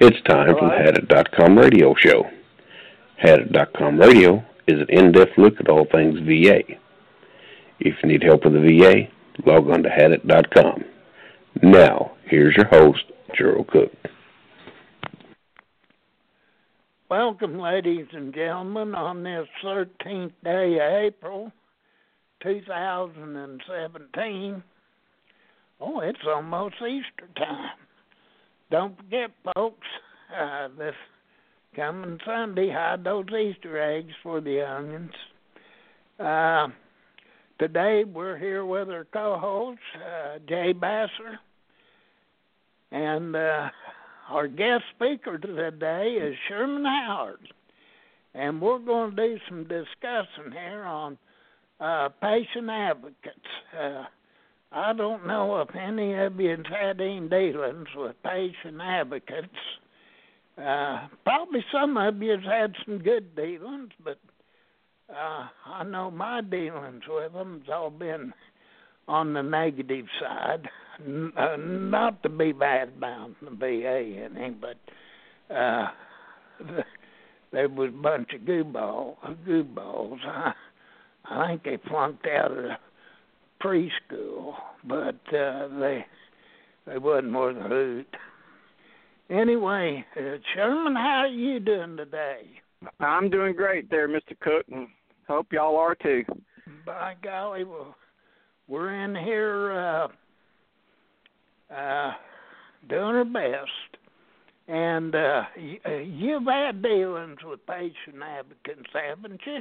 It's time for the Hadit.com radio show. Hadit.com radio is an in-depth look at all things VA. If you need help with the VA, log on to Hadit.com. Now, here's your host, Gerald Cook. Welcome, ladies and gentlemen, on this 13th day of April, 2017. Oh, it's almost Easter time. Don't forget, folks, uh, this coming Sunday, hide those Easter eggs for the onions. Uh, today, we're here with our co host, uh, Jay Basser. And uh, our guest speaker today is Sherman Howard. And we're going to do some discussing here on uh, patient advocates. I don't know if any of you have had any dealings with patient advocates. Uh, probably some of you have had some good dealings, but uh, I know my dealings with them's all been on the negative side. N- uh, not to be bad bound the VA any, but uh, the, there was a bunch of gooball, goobballs. I, I think they flunked out of preschool, but uh, they they wasn't more than a hoot. Anyway, uh, Sherman, how are you doing today? I'm doing great there, Mr. Cook, and hope y'all are too. By golly, well, we're in here uh, uh, doing our best. And uh, uh you've had dealings with patient advocates, haven't you?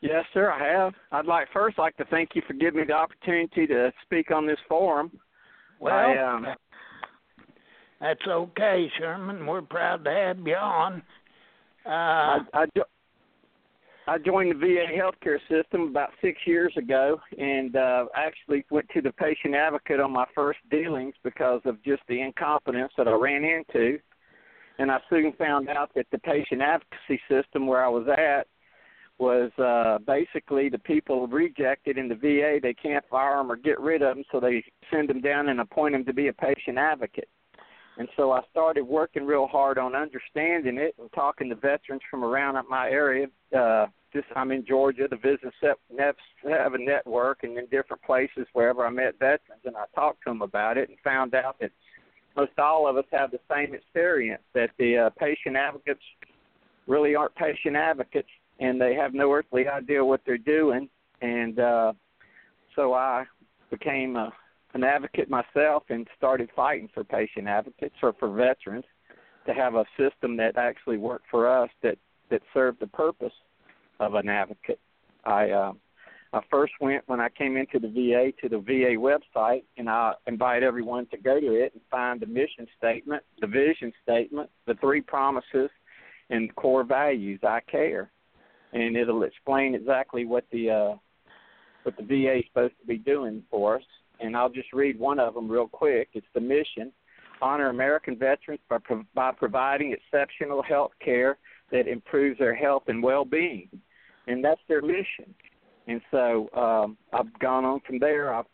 Yes, sir, I have. I'd like first like to thank you for giving me the opportunity to speak on this forum. Well, I, um, that's okay, Sherman. We're proud to have you on. Uh, I, I, I joined the VA healthcare system about six years ago, and uh, actually went to the patient advocate on my first dealings because of just the incompetence that I ran into. And I soon found out that the patient advocacy system where I was at was uh, basically the people rejected in the VA. They can't fire them or get rid of them, so they send them down and appoint them to be a patient advocate. And so I started working real hard on understanding it and talking to veterans from around my area. Uh, just I'm in Georgia. The Business have a network, and in different places wherever I met veterans, and I talked to them about it and found out that most all of us have the same experience that the uh, patient advocates really aren't patient advocates and they have no earthly idea what they're doing. And uh, so I became a, an advocate myself and started fighting for patient advocates or for veterans to have a system that actually worked for us that that served the purpose of an advocate. I uh, I first went when I came into the VA to the VA website, and I invite everyone to go to it and find the mission statement, the vision statement, the three promises, and core values. I care and it'll explain exactly what the uh, what the VA is supposed to be doing for us. And I'll just read one of them real quick. It's the mission: honor American veterans by, by providing exceptional health care that improves their health and well-being, and that's their mission. And so um, I've gone on from there. I've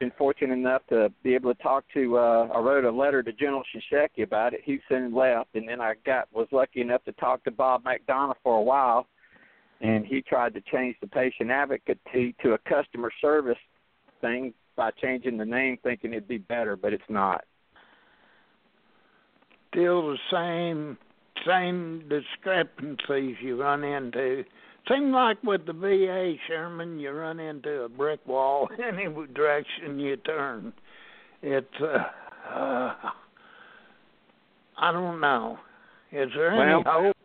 been fortunate enough to be able to talk to. Uh, I wrote a letter to General Shinseki about it. He soon left, and then I got was lucky enough to talk to Bob McDonald for a while and he tried to change the patient advocate to, a customer service thing by changing the name, thinking it'd be better, but it's not. Still the same same discrepancies you run into. Seems like with the VA, Sherman, you run into a brick wall any direction you turn. It's uh, uh I don't know. Is there any hope?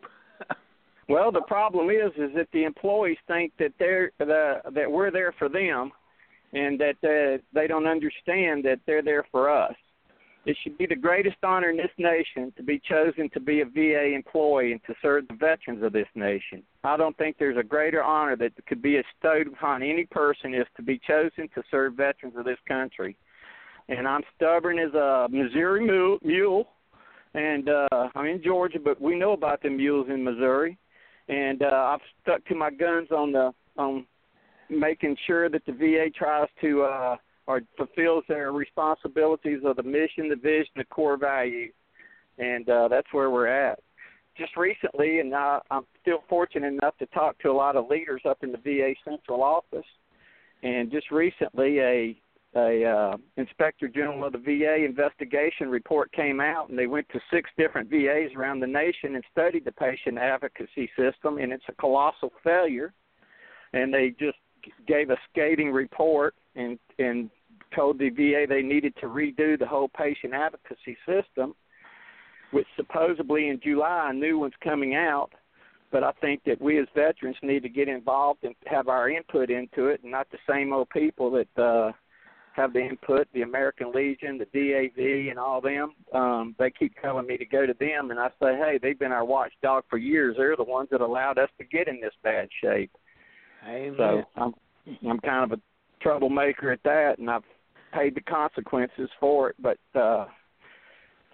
Well, the problem is, is that the employees think that they're the, that we're there for them, and that uh, they don't understand that they're there for us. It should be the greatest honor in this nation to be chosen to be a VA employee and to serve the veterans of this nation. I don't think there's a greater honor that could be bestowed upon any person is to be chosen to serve veterans of this country. And I'm stubborn as a Missouri mule, and uh, I'm in Georgia, but we know about the mules in Missouri and uh, I've stuck to my guns on the on making sure that the VA tries to uh, or fulfills their responsibilities of the mission, the vision, the core values. and uh, that's where we're at. Just recently, and I, I'm still fortunate enough to talk to a lot of leaders up in the VA central office. And just recently, a a uh, inspector general of the VA investigation report came out, and they went to six different VAs around the nation and studied the patient advocacy system, and it's a colossal failure. And they just gave a scathing report and and told the VA they needed to redo the whole patient advocacy system, which supposedly in July a new one's coming out. But I think that we as veterans need to get involved and have our input into it, and not the same old people that uh, have the input. The American Legion, the DAV, and all them. Um, they keep telling me to go to them, and I say, hey, they've been our watchdog for years. They're the ones that allowed us to get in this bad shape. Amen. So I'm I'm kind of a troublemaker at that, and I've paid the consequences for it. But uh,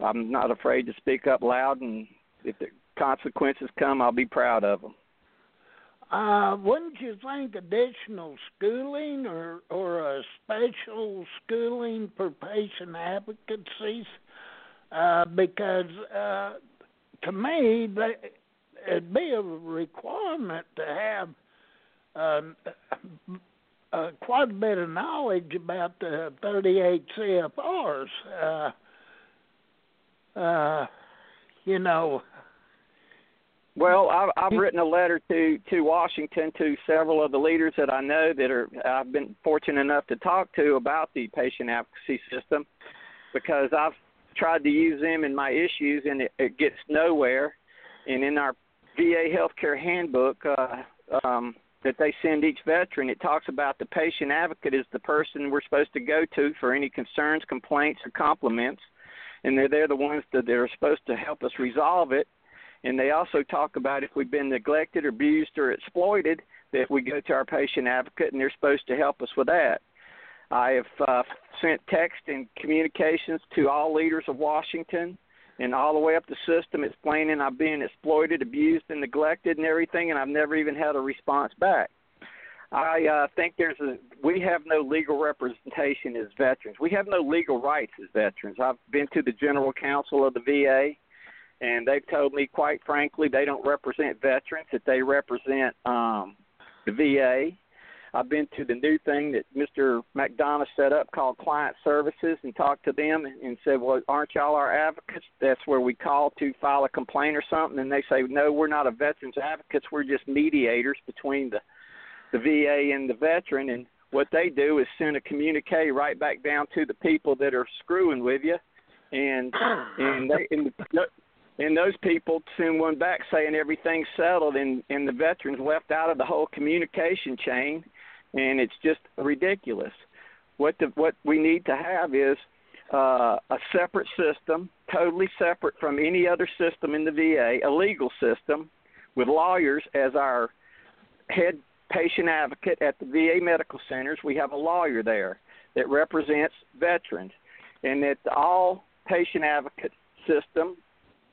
I'm not afraid to speak up loud, and if the consequences come, I'll be proud of them. Uh, wouldn't you think additional schooling or or a special schooling for patient advocacies? Uh, because uh, to me, they, it'd be a requirement to have um, uh, quite a bit of knowledge about the 38 CFRs. Uh, uh, you know. Well, I've, I've written a letter to to Washington to several of the leaders that I know that are I've been fortunate enough to talk to about the patient advocacy system, because I've tried to use them in my issues and it, it gets nowhere. And in our VA healthcare handbook, uh, um, that they send each veteran, it talks about the patient advocate is the person we're supposed to go to for any concerns, complaints, or compliments, and they're they're the ones that they're supposed to help us resolve it. And they also talk about if we've been neglected, abused, or exploited, that we go to our patient advocate, and they're supposed to help us with that. I have uh, sent text and communications to all leaders of Washington and all the way up the system explaining I've been exploited, abused, and neglected and everything, and I've never even had a response back. I uh, think there's a we have no legal representation as veterans. We have no legal rights as veterans. I've been to the general counsel of the VA, and they've told me quite frankly they don't represent veterans; that they represent um, the VA I've been to the new thing that Mr. McDonald set up called Client Services and talked to them and said, "Well, aren't y'all our advocates?" That's where we call to file a complaint or something, and they say, "No, we're not a veterans advocates. We're just mediators between the the VA and the veteran." And what they do is send a communique right back down to the people that are screwing with you, and and they and and those people send one back saying everything's settled and and the veterans left out of the whole communication chain and it's just ridiculous. What the, what we need to have is uh, a separate system, totally separate from any other system in the VA, a legal system with lawyers as our head patient advocate at the VA medical centers. We have a lawyer there that represents veterans, and that all patient advocate system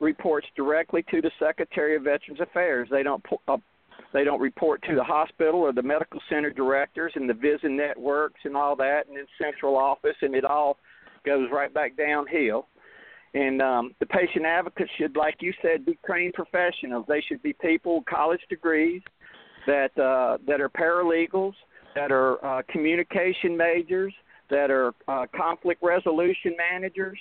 reports directly to the Secretary of Veterans Affairs. They don't uh, they don't report to the hospital or the medical center directors and the VISN networks and all that, and then central office, and it all goes right back downhill. And um, the patient advocates should, like you said, be trained professionals. They should be people with college degrees that uh, that are paralegals, that are uh, communication majors, that are uh, conflict resolution managers,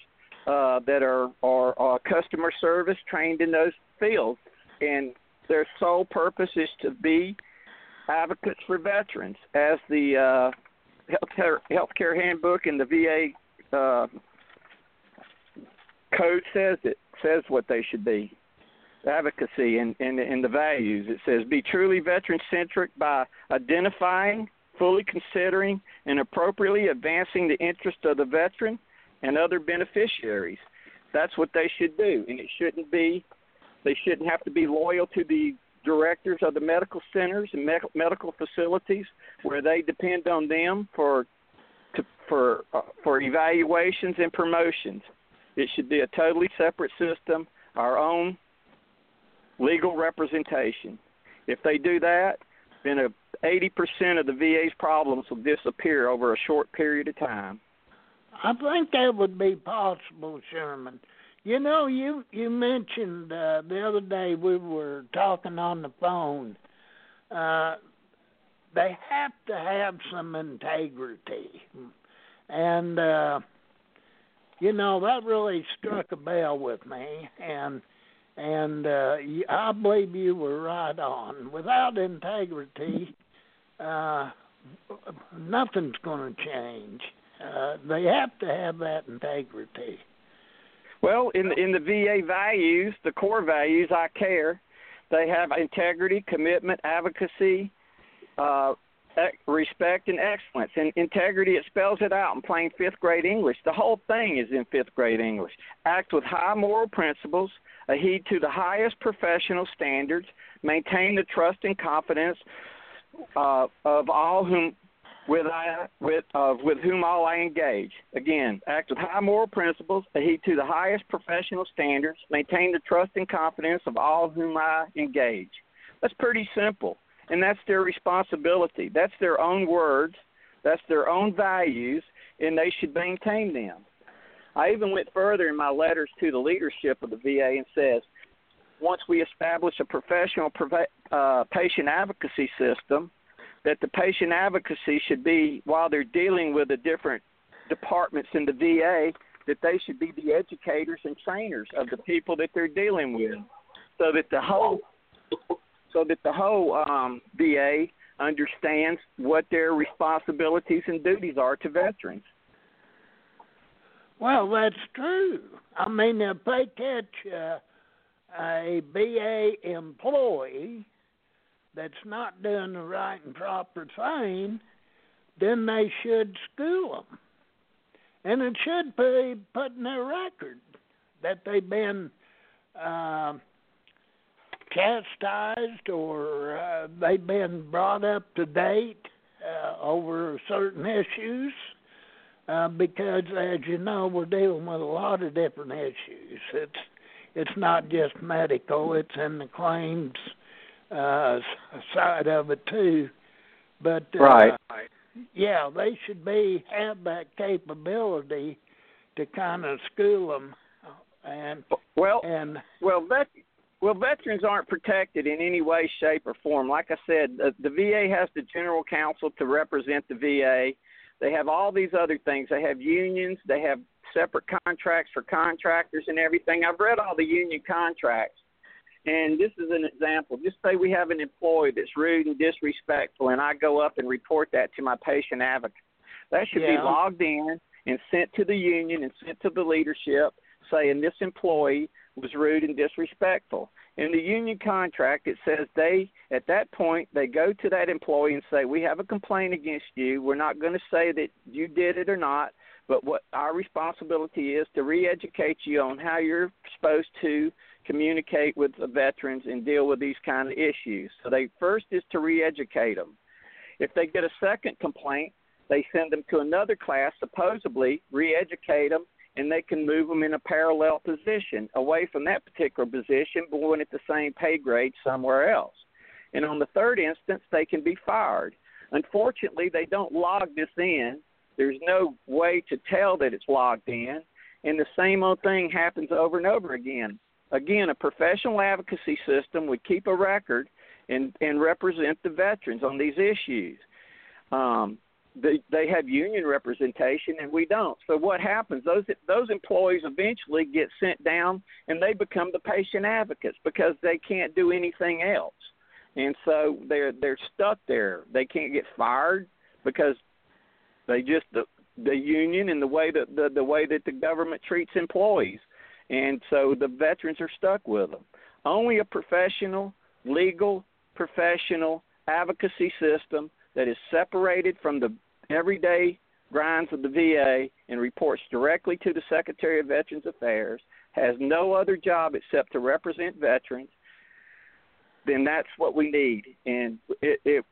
uh, that are, are are customer service trained in those fields. And their sole purpose is to be advocates for veterans, as the uh, healthcare, healthcare handbook and the VA uh, code says it says what they should be advocacy and, and, and the values. It says be truly veteran centric by identifying, fully considering, and appropriately advancing the interest of the veteran and other beneficiaries. That's what they should do, and it shouldn't be they shouldn't have to be loyal to the directors of the medical centers and me- medical facilities where they depend on them for to, for uh, for evaluations and promotions. It should be a totally separate system, our own legal representation. If they do that, then a 80% of the VA's problems will disappear over a short period of time. I think that would be possible, Sherman. You know, you you mentioned uh, the other day we were talking on the phone. Uh, they have to have some integrity, and uh, you know that really struck a bell with me. And and uh, I believe you were right on. Without integrity, uh, nothing's going to change. Uh, they have to have that integrity. Well, in the, in the VA values, the core values, I care. They have integrity, commitment, advocacy, uh, respect, and excellence. And integrity, it spells it out in plain fifth grade English. The whole thing is in fifth grade English. Act with high moral principles, adhere to the highest professional standards, maintain the trust and confidence uh, of all whom with I with uh, with whom all I engage. Again, act with high moral principles, adhere to the highest professional standards, maintain the trust and confidence of all whom I engage. That's pretty simple, and that's their responsibility. That's their own words. That's their own values, and they should maintain them. I even went further in my letters to the leadership of the VA and says, once we establish a professional uh, patient advocacy system that the patient advocacy should be while they're dealing with the different departments in the VA that they should be the educators and trainers of the people that they're dealing with so that the whole so that the whole um, VA understands what their responsibilities and duties are to veterans. Well, that's true. I mean, if they catch uh, a VA employee that's not doing the right and proper thing, then they should school them. And it should be put in their record that they've been uh, chastised or uh, they've been brought up to date uh, over certain issues. Uh, because, as you know, we're dealing with a lot of different issues. It's it's not just medical; it's in the claims uh, side of it too. But uh, right, yeah, they should be have that capability to kind of school them and well and well vet well veterans aren't protected in any way shape or form. Like i said the, the va has the general counsel to represent the va they have all these other things. They have unions. They have separate contracts for contractors and everything. I've read all the union contracts and this is an example. Just say we have an employee that's rude and disrespectful, and I go up and report that to my patient advocate. That should yeah. be logged in and sent to the union and sent to the leadership saying this employee was rude and disrespectful. In the union contract, it says they, at that point, they go to that employee and say, We have a complaint against you. We're not going to say that you did it or not, but what our responsibility is to re educate you on how you're supposed to communicate with the veterans and deal with these kind of issues. So they first is to re-educate them. If they get a second complaint, they send them to another class, supposedly re-educate them, and they can move them in a parallel position away from that particular position, but going at the same pay grade somewhere else. And on the third instance, they can be fired. Unfortunately, they don't log this in. There's no way to tell that it's logged in, and the same old thing happens over and over again again, a professional advocacy system would keep a record and, and represent the veterans on these issues. Um, they, they have union representation and we don't. So what happens? Those those employees eventually get sent down and they become the patient advocates because they can't do anything else, and so they're they're stuck there. They can't get fired because they just the the union and the way that the, the way that the government treats employees and so the veterans are stuck with them. Only a professional, legal, professional advocacy system that is separated from the everyday grinds of the VA and reports directly to the Secretary of Veterans Affairs, has no other job except to represent veterans, then that's what we need. And it, it,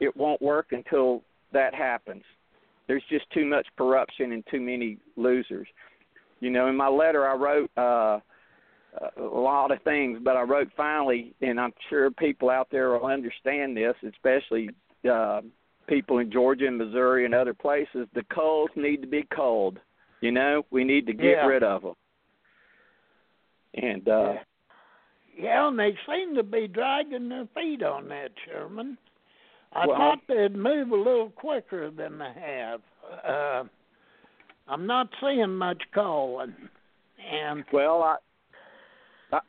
it won't work until that happens. There's just too much corruption and too many losers. You know, in my letter I wrote uh, a lot of things, but I wrote finally, and I'm sure people out there will understand this, especially uh, people in Georgia and Missouri and other places. The coals need to be cold. You know, we need to get yeah. rid of them. And uh yeah, and they seem to be dragging their feet on that, Sherman. I well, thought they'd move a little quicker than they have. Uh I'm not seeing much calling. And well, I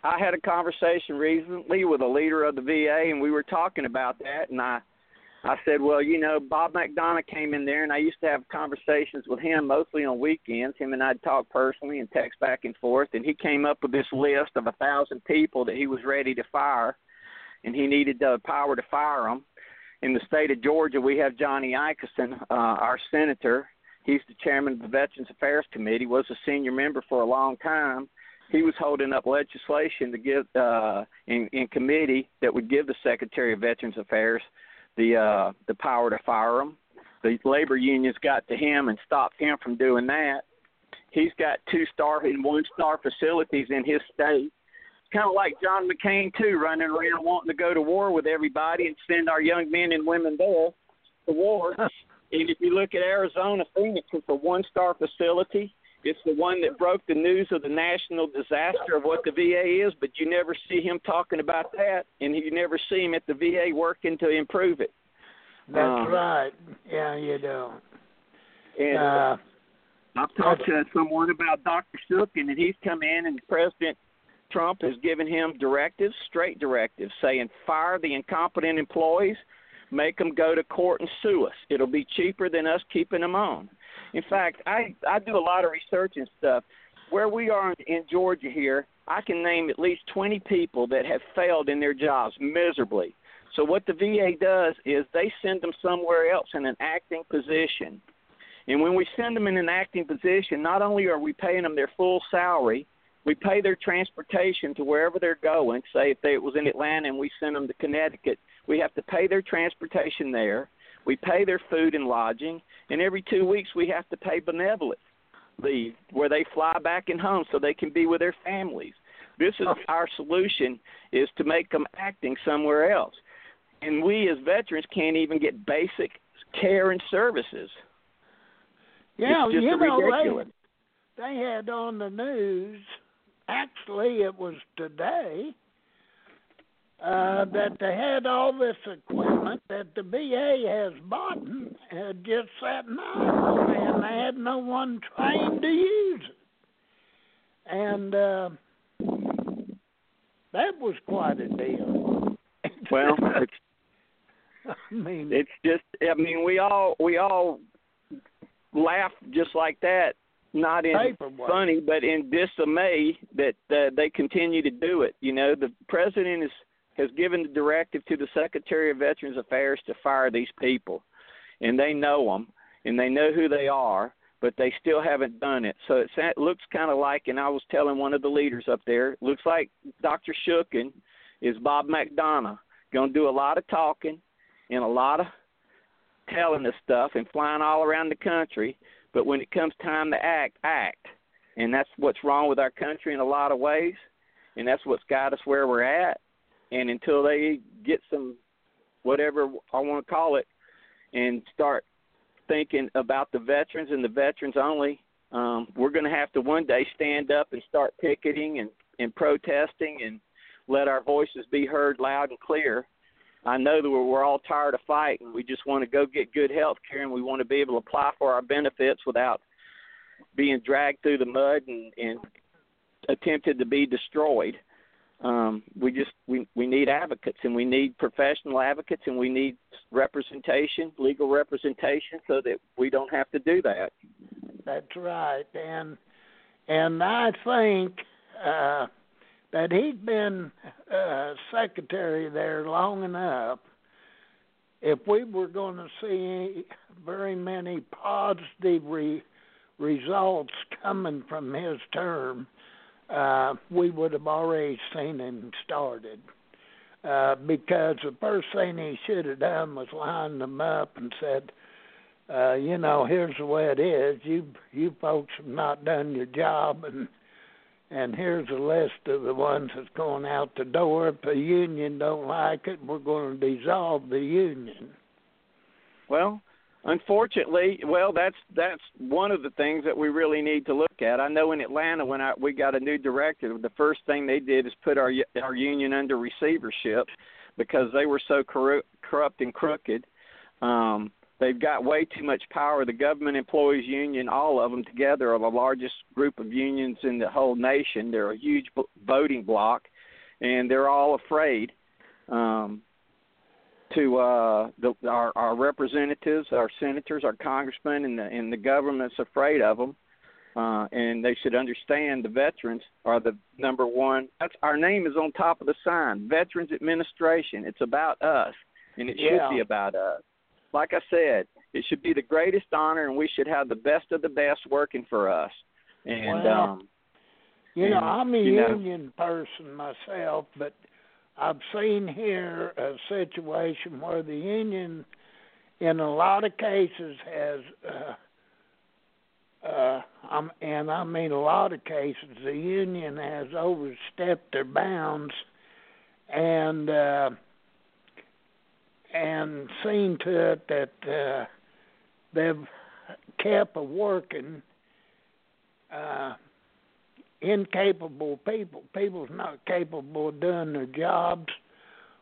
I had a conversation recently with a leader of the VA, and we were talking about that. And I, I said, well, you know, Bob McDonald came in there, and I used to have conversations with him mostly on weekends. Him and I'd talk personally and text back and forth. And he came up with this list of a thousand people that he was ready to fire, and he needed the power to fire them. In the state of Georgia, we have Johnny Isakson, uh, our senator. He's the chairman of the Veterans Affairs Committee. Was a senior member for a long time he was holding up legislation to give uh, in, in committee that would give the Secretary of Veterans Affairs the uh, the power to fire them. The labor unions got to him and stopped him from doing that. He's got two star and one star facilities in his state. Kind of like John McCain too, running around wanting to go to war with everybody and send our young men and women there to war. and if you look at Arizona, Phoenix, it's a one star facility it's the one that broke the news of the national disaster of what the VA is, but you never see him talking about that, and you never see him at the VA working to improve it. That's um, right. Yeah, you don't. And uh, I've talked to someone about Dr. Shulkin, and he's come in, and President Trump has given him directives, straight directives, saying fire the incompetent employees, make them go to court and sue us. It'll be cheaper than us keeping them on. In fact, I I do a lot of research and stuff. Where we are in Georgia here, I can name at least 20 people that have failed in their jobs miserably. So what the VA does is they send them somewhere else in an acting position. And when we send them in an acting position, not only are we paying them their full salary, we pay their transportation to wherever they're going. Say if they, it was in Atlanta and we send them to Connecticut, we have to pay their transportation there. We pay their food and lodging, and every two weeks we have to pay benevolent leave where they fly back and home so they can be with their families. This is our solution is to make them acting somewhere else. And we as veterans can't even get basic care and services. Yeah, you know, ridiculous. they, they had on the news, actually it was today, uh, that they had all this equipment that the VA has bought and just sat idle, and they had no one trained to use it. And uh, that was quite a deal. well, it's, I mean, it's just. I mean, we all we all laugh just like that not in paperwork. funny, but in dismay that uh, they continue to do it. You know, the president is has given the directive to the Secretary of Veterans Affairs to fire these people, and they know them and they know who they are, but they still haven't done it. So it looks kind of like, and I was telling one of the leaders up there, looks like Dr. Shulkin is Bob McDonald going to do a lot of talking and a lot of telling us stuff and flying all around the country, but when it comes time to act, act. And that's what's wrong with our country in a lot of ways, and that's what's got us where we're at and until they get some whatever I want to call it and start thinking about the veterans and the veterans only, um, we're going to have to one day stand up and start picketing and, and protesting and let our voices be heard loud and clear. I know that we're, all tired of fighting. We just want to go get good health care and we want to be able to apply for our benefits without being dragged through the mud and, and attempted to be destroyed um, we just we we need advocates and we need professional advocates and we need representation, legal representation, so that we don't have to do that. That's right, and and I think uh, that he's been uh, secretary there long enough. If we were going to see very many positive re- results coming from his term, uh, we would have already seen him started. Uh, because the first thing he should have done was line them up and said, uh, you know, here's the way it is. You you folks have not done your job, and and here's a list of the ones that's going out the door. If the union don't like it, we're going to dissolve the union. Well, Unfortunately, well, that's that's one of the things that we really need to look at. I know in Atlanta when I, we got a new director, the first thing they did is put our our union under receivership because they were so corrupt, corrupt and crooked. Um, they've got way too much power. The government employees union, all of them together, are the largest group of unions in the whole nation. They're a huge voting bloc, and they're all afraid. Um, to uh, the, our, our representatives, our senators, our congressmen, and the, and the government's afraid of them. Uh, and they should understand the veterans are the number one. That's our name is on top of the sign, Veterans Administration. It's about us, and it yeah. should be about us. Like I said, it should be the greatest honor, and we should have the best of the best working for us. And well, um, you know, and, I'm a you know, union person myself, but I've seen here a situation where the union, in a lot of cases, has, uh, uh, um, and I mean a lot of cases, the union has overstepped their bounds, and uh, and seen to it that uh, they've kept a working. Uh, incapable people, people's not capable of doing their jobs,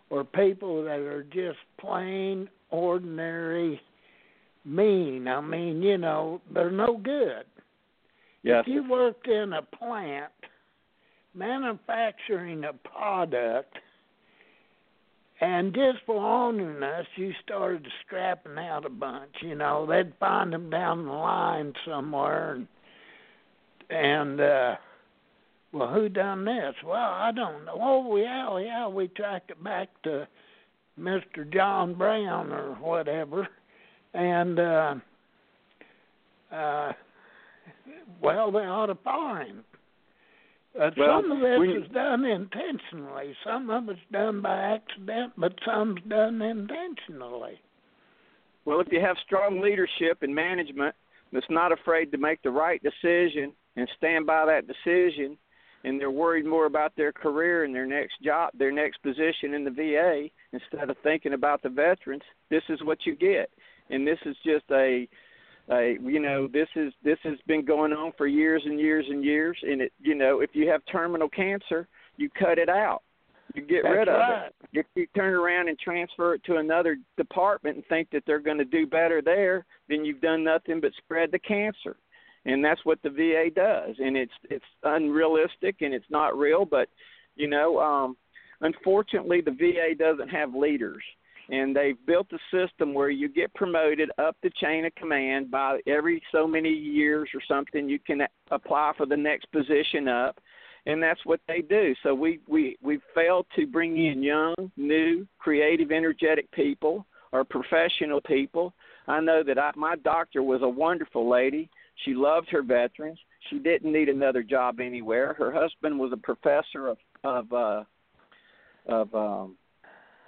or people that are just plain ordinary mean. I mean, you know, they're no good. yes, If you worked in a plant manufacturing a product and just for us you started scrapping out a bunch, you know, they'd find them down the line somewhere and and uh well, who done this? Well, I don't know. Oh, yeah, yeah, we tracked it back to Mr. John Brown or whatever, and uh, uh, well, they ought to fire him. Uh, Well, some of this we- is done intentionally. Some of it's done by accident, but some's done intentionally. Well, if you have strong leadership and management that's not afraid to make the right decision and stand by that decision, and they're worried more about their career and their next job, their next position in the VA, instead of thinking about the veterans, this is what you get. And this is just a, a you know, this is this has been going on for years and years and years. And it, you know, if you have terminal cancer, you cut it out. You get That's rid of right. it. If you turn around and transfer it to another department and think that they're going to do better there, then you've done nothing but spread the cancer. And that's what the VA does. And it's it's unrealistic and it's not real, but you know, um unfortunately the VA doesn't have leaders. And they've built a system where you get promoted up the chain of command by every so many years or something you can apply for the next position up and that's what they do. So we we we failed to bring in young, new, creative, energetic people or professional people. I know that I, my doctor was a wonderful lady. She loved her veterans. She didn't need another job anywhere. Her husband was a professor of of uh, of um,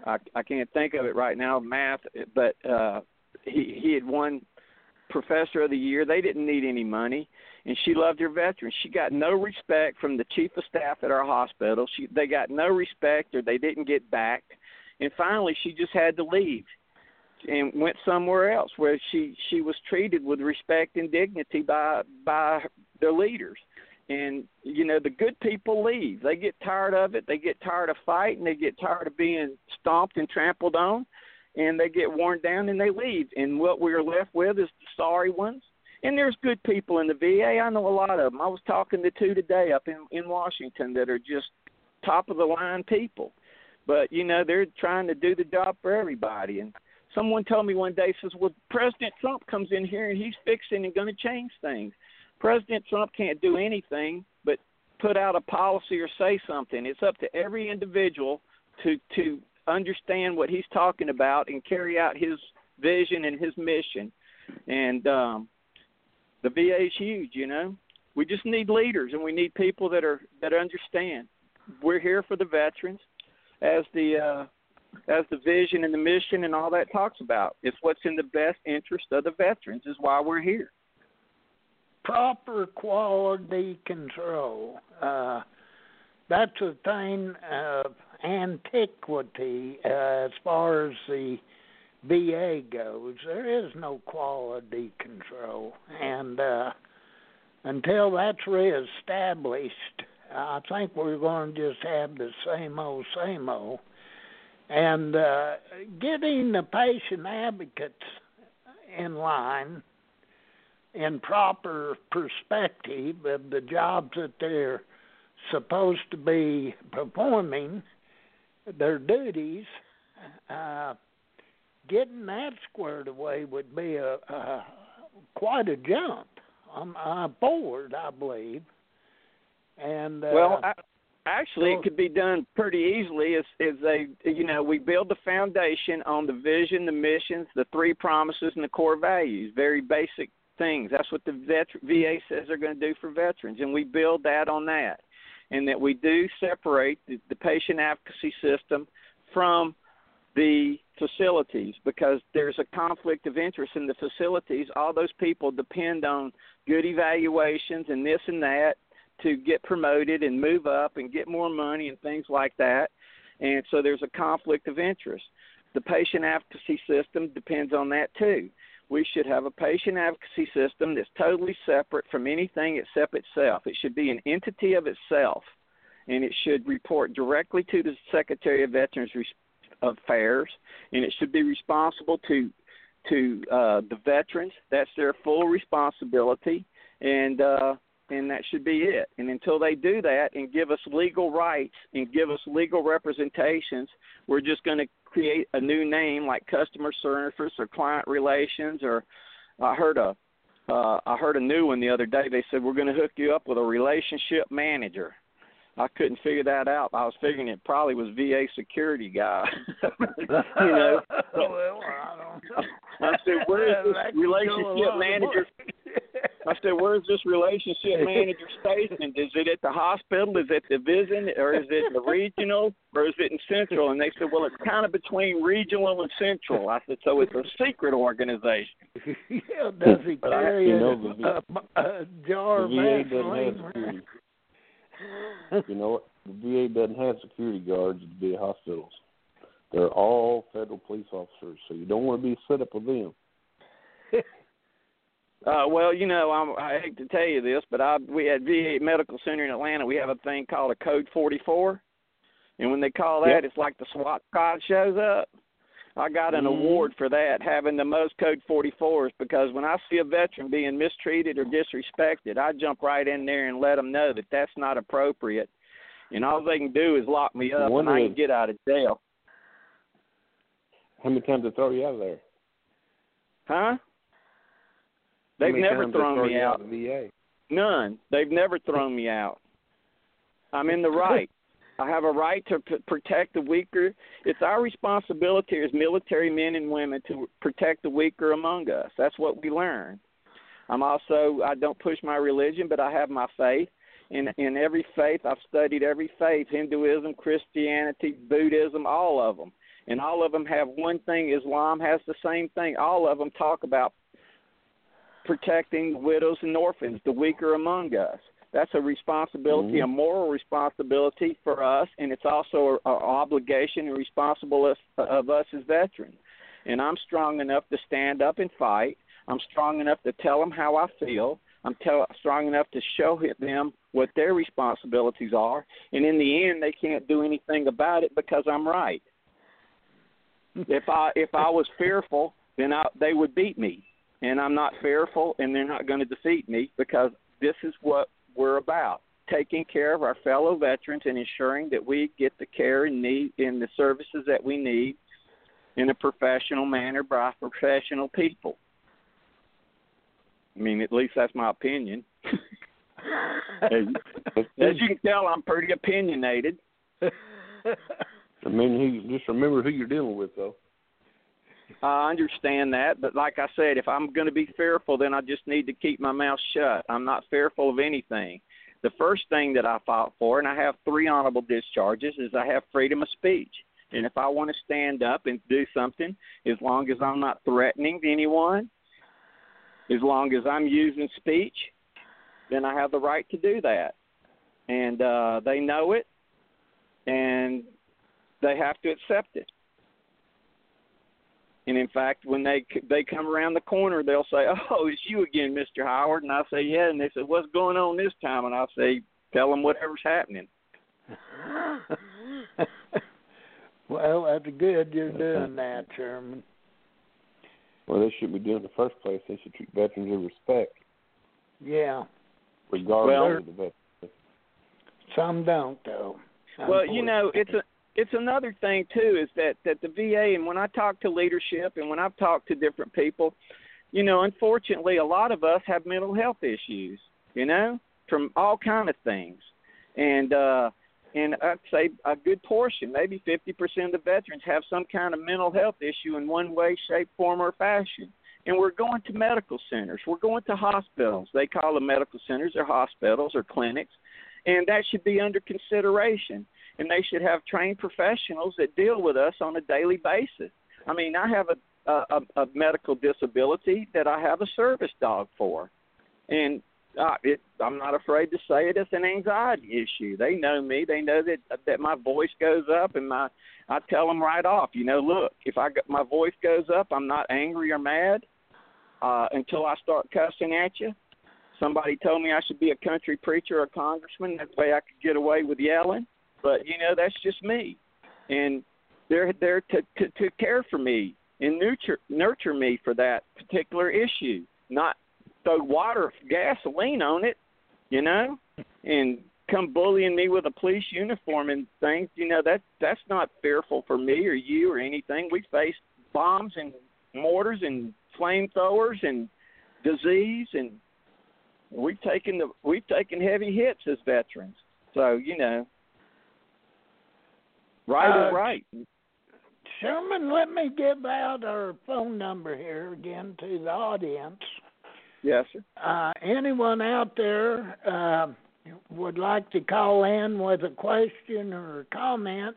I, I can't think of it right now, math, but uh, he he had won professor of the year. They didn't need any money, and she loved her veterans. She got no respect from the chief of staff at our hospital. She they got no respect, or they didn't get backed, and finally she just had to leave and went somewhere else where she she was treated with respect and dignity by by the leaders. And you know the good people leave. They get tired of it. They get tired of fighting. They get tired of being stomped and trampled on. And they get worn down and they leave. And what we're left with is the sorry ones. And there's good people in the VA I know a lot of them I was talking to two today up in in Washington that are just top of the line people. But you know they're trying to do the job for everybody. And someone told me one day says well president trump comes in here and he's fixing and going to change things. President trump can't do anything but put out a policy or say something. It's up to every individual to to understand what he's talking about and carry out his vision and his mission. And um the va is huge you know? We just need leaders and we need people that are that understand. We're here for the veterans. As the uh as the vision and the mission and all that talks about. It's what's in the best interest of the veterans is why we're here. Proper quality control. Uh, that's a thing of antiquity uh, as far as the VA goes, there is no quality control, and uh, until that's reestablished, I think we're going to just have the same old, same old. And uh, getting the patient advocates in line in proper perspective of the jobs that they're supposed to be performing, their duties, uh, getting that squared away would be a, a quite a jump um, uh, forward, I believe. And uh, well, I, actually, it could be done pretty easily. As is a you know we build the foundation on the vision, the missions, the three promises, and the core values. Very basic things. That's what the vet, VA says they're going to do for veterans, and we build that on that. And that we do separate the, the patient advocacy system from the facilities because there's a conflict of interest in the facilities. All those people depend on good evaluations and this and that to get promoted and move up and get more money and things like that. And so there's a conflict of interest. The patient advocacy system depends on that too. We should have a patient advocacy system that's totally separate from anything except itself. It should be an entity of itself, and it should report directly to the Secretary of Veterans affairs, and it should be responsible to to uh, the veterans. That's their full responsibility, and uh, and that should be it. And until they do that and give us legal rights and give us legal representations, we're just going to create a new name like customer service or client relations. Or I heard a uh, I heard a new one the other day. They said we're going to hook you up with a relationship manager. I couldn't figure that out. I was figuring it probably was VA security guy. you know. well, I don't know. I said, "Where's this relationship manager?" I said, "Where's this relationship manager stationed? Is it at the hospital? Is it the VISN, or is it the regional, or is it in Central?" And they said, "Well, it's kind of between regional and Central." I said, "So it's a secret organization." yeah, does he carry you know, a, the, a, a jar the of VA doesn't have Vaseline? security. you know what? The VA doesn't have security guards at VA hospitals. They're all federal police officers, so you don't want to be set up with them. Uh, well, you know, I'm, I hate to tell you this, but I we at VA Medical Center in Atlanta, we have a thing called a Code 44, and when they call that, Yep. it's like the SWAT squad shows up. I got an Mhm. award for that, having the most Code 44s, because when I see a veteran being mistreated or disrespected, I jump right in there and let them know that that's not appropriate, and all they can do is lock me up, and I can get out of jail. How many times they throw you out of there? Huh? They've never thrown me out. of the? None. They've never thrown me out. I'm in the right. I have a right to p- protect the weaker. It's our responsibility as military men and women to protect the weaker among us. That's what we learn. I'm also I don't push my religion, but I have my faith. In in every faith, I've studied every faith: Hinduism, Christianity, Buddhism, all of them. And all of them have one thing. Islam has the same thing. All of them talk about protecting widows and orphans, the weaker among us. That's a responsibility, Mhm. a moral responsibility for us, and it's also an obligation and responsibility of, of us as veterans. And I'm strong enough to stand up and fight. I'm strong enough to tell them how I feel. I'm tell, strong enough to show them what their responsibilities are. And in the end, they can't do anything about it because I'm right. if I if I was fearful, then I, they would beat me. And I'm not fearful, and they're not going to defeat me because this is what we're about taking care of our fellow veterans and ensuring that we get the care and need and the services that we need in a professional manner by professional people. I mean, at least that's my opinion. as, as you can tell, I'm pretty opinionated. I mean, he, just remember who you're dealing with, though. I understand that, but like I said, if I'm going to be fearful, then I just need to keep my mouth shut. I'm not fearful of anything. The first thing that I fought for, and I have three honorable discharges, is I have freedom of speech. And if I want to stand up and do something, as long as I'm not threatening anyone, as long as I'm using speech, then I have the right to do that. And uh, they know it, and they have to accept it. And in fact, when they they come around the corner, they'll say, "Oh, it's you again, Mr. Howard." And I say, "Yeah." And they say, "What's going on this time?" And I say, "Tell them whatever's happening." well, that's good you're doing that, Sherman. Well, they should be doing in the first place. They should treat veterans with respect. Yeah. Regardless well, of the veteran. Some don't, though. Well, you know, it's a it's another thing too is that that the VA and when I talk to leadership and when I've talked to different people, you know, unfortunately, a lot of us have mental health issues. You know, from all kind of things, and uh, and I'd say a good portion, maybe 50% of the veterans have some kind of mental health issue in one way, shape, form, or fashion. And we're going to medical centers. We're going to hospitals. They call them medical centers or hospitals or clinics. And that should be under consideration. And they should have trained professionals that deal with us on a daily basis. I mean, I have a, a, a medical disability that I have a service dog for. And uh, it, I'm not afraid to say it. It's an anxiety issue. They know me. They know that that my voice goes up, and my I tell them right off. You know, look, if I my voice goes up, I'm not angry or mad uh, until I start cussing at you. Somebody told me I should be a country preacher or congressman. That way I could get away with yelling. But you know, that's just me, and they're there to to, to care for me and nurture nurture me for that particular issue, not throw water, gasoline on it, you know, and come bullying me with a police uniform and things, you know, that that's not fearful for me or you or anything. We faced bombs and mortars and flamethrowers and disease and we've taken the we've taken heavy hits as veterans. So, you know, right uh, is right. Sherman, let me give out our phone number here again to the audience. Yes, sir. Uh, anyone out there uh, would like to call in with a question or a comment,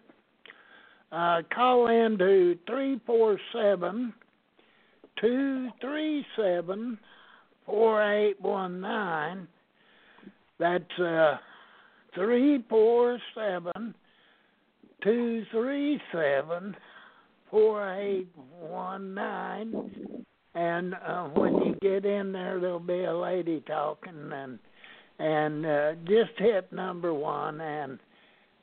uh, call in to 347 237 4819. That's uh, 347 237 4819 and uh, when you get in there, there'll be a lady talking, and and uh, just hit number one, and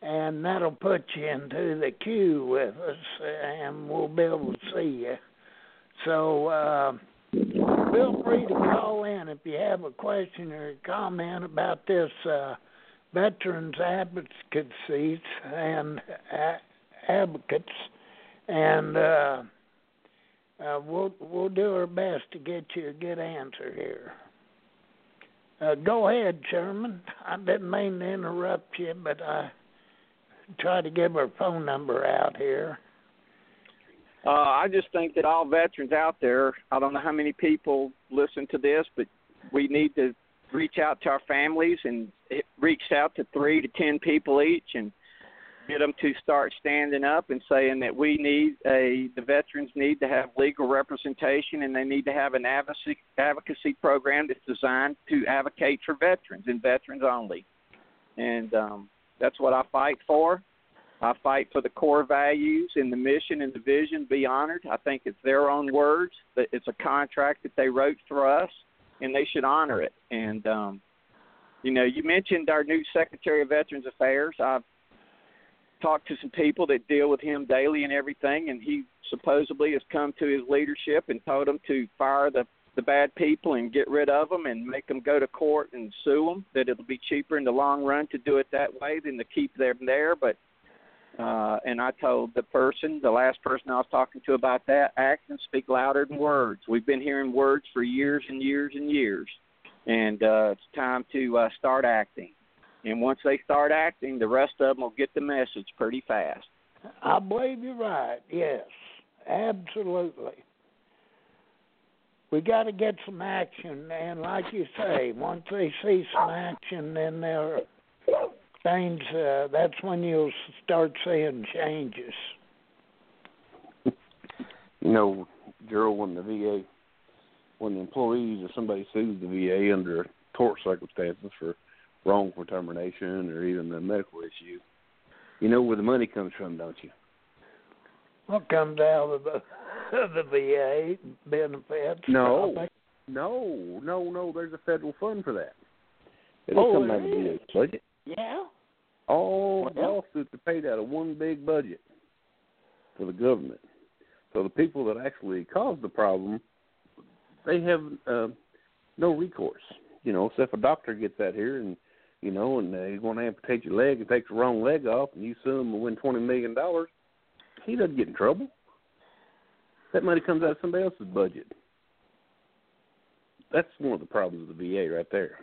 and that'll put you into the queue with us, and we'll be able to see you. So uh, feel free to call in if you have a question or a comment about this uh, veterans advocates and advocates, and. Uh, uh, we'll we'll do our best to get you a good answer here. Uh, go ahead, Sherman. I didn't mean to interrupt you, but I try to give our phone number out here. Uh, I just think that all veterans out there, I don't know how many people listen to this, but we need to reach out to our families and it reached out to three to ten people each and get them to start standing up and saying that we need a the veterans need to have legal representation and they need to have an advocacy advocacy program that's designed to advocate for veterans and veterans only. And um, that's what I fight for. I fight for the core values and the mission and the vision be honored. I think it's their own words. That it's a contract that they wrote for us, and they should honor it. And um, you know, you mentioned our new Secretary of Veterans Affairs. I've talked to some people that deal with him daily and everything, and he supposedly has come to his leadership and told them to fire the the bad people and get rid of them and make them go to court and sue them. That it'll be cheaper in the long run to do it that way than to keep them there. But uh, and I told the person, the last person I was talking to about that, actions speak louder than words. We've been hearing words for years and years and years, and uh, it's time to uh, start acting. And once they start acting, the rest of them will get the message pretty fast. I believe you're right. Yes, absolutely. We got to get some action, and like you say, once they see some action, then there things. Uh, that's when you'll start seeing changes. You know, Gerald, when the VA, when the employees or somebody sues the VA under tort circumstances for wrongful termination or even a medical issue, you know where the money comes from, don't you? What comes out of the the VA benefits. No. No, no, no. There's a federal fund for that. It'll Oh, come out of the. VA budget. Yeah. All Well- lawsuits are paid out of one big budget for the government. So the people that actually caused the problem, they have uh, no recourse. You know, so if a doctor gets out here and you know, and they're going to amputate your leg and takes the wrong leg off, and you sue him and win twenty million dollars, he doesn't get in trouble. That money comes out of somebody else's budget. That's one of the problems of the VA right there.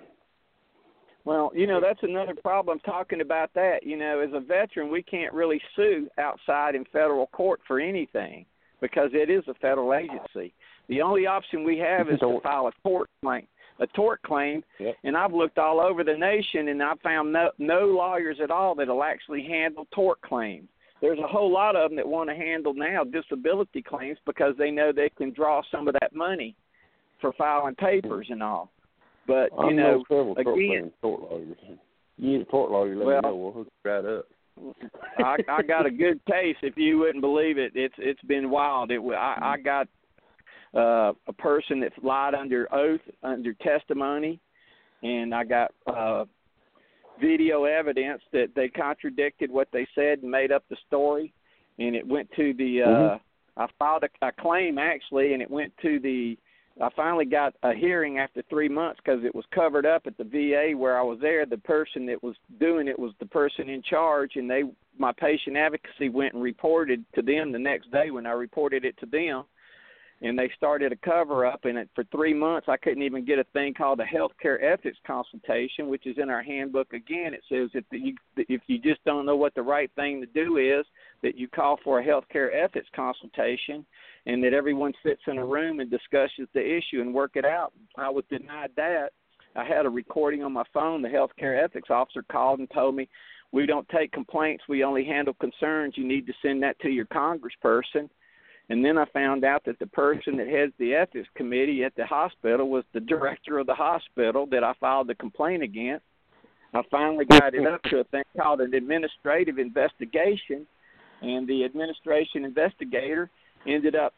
Well, you know, that's another problem talking about that. You know, as a veteran, we can't really sue outside in federal court for anything because it is a federal agency. The only option we have is to file a tort claim, a tort claim. Yep. And I've looked all over the nation and I've found no no lawyers at all that'll actually handle tort claims. There's a whole lot of them that want to handle now disability claims because they know they can draw some of that money for filing papers and all. But I you know, again- tort lawyers. You need a tort lawyer, let Well- me know. We'll hook you right up. I, I got a good case. If you wouldn't believe it, it's it's been wild. It I, I got uh, a person that lied under oath, under testimony, and I got uh, video evidence that they contradicted what they said and made up the story. And it went to the. Uh, Mhm. I filed a, a claim actually, and it went to the. I finally got a hearing after three months because it was covered up at the VA where I was there. The person that was doing it was the person in charge, and they, my patient advocacy, went and reported to them the next day when I reported it to them, and they started a cover up. And it, for three months, I couldn't even get a thing called a healthcare ethics consultation, which is in our handbook. Again, it says if you if you just don't know what the right thing to do is, that you call for a healthcare ethics consultation and that everyone sits in a room and discusses the issue and work it out. I was denied that. I had a recording on my phone. The healthcare ethics officer called and told me, "We don't take complaints. We only handle concerns. You need to send that to your congressperson." And then I found out that the person that heads the ethics committee at the hospital was the director of the hospital that I filed the complaint against. I finally got it up to a thing called an administrative investigation, and the administration investigator ended up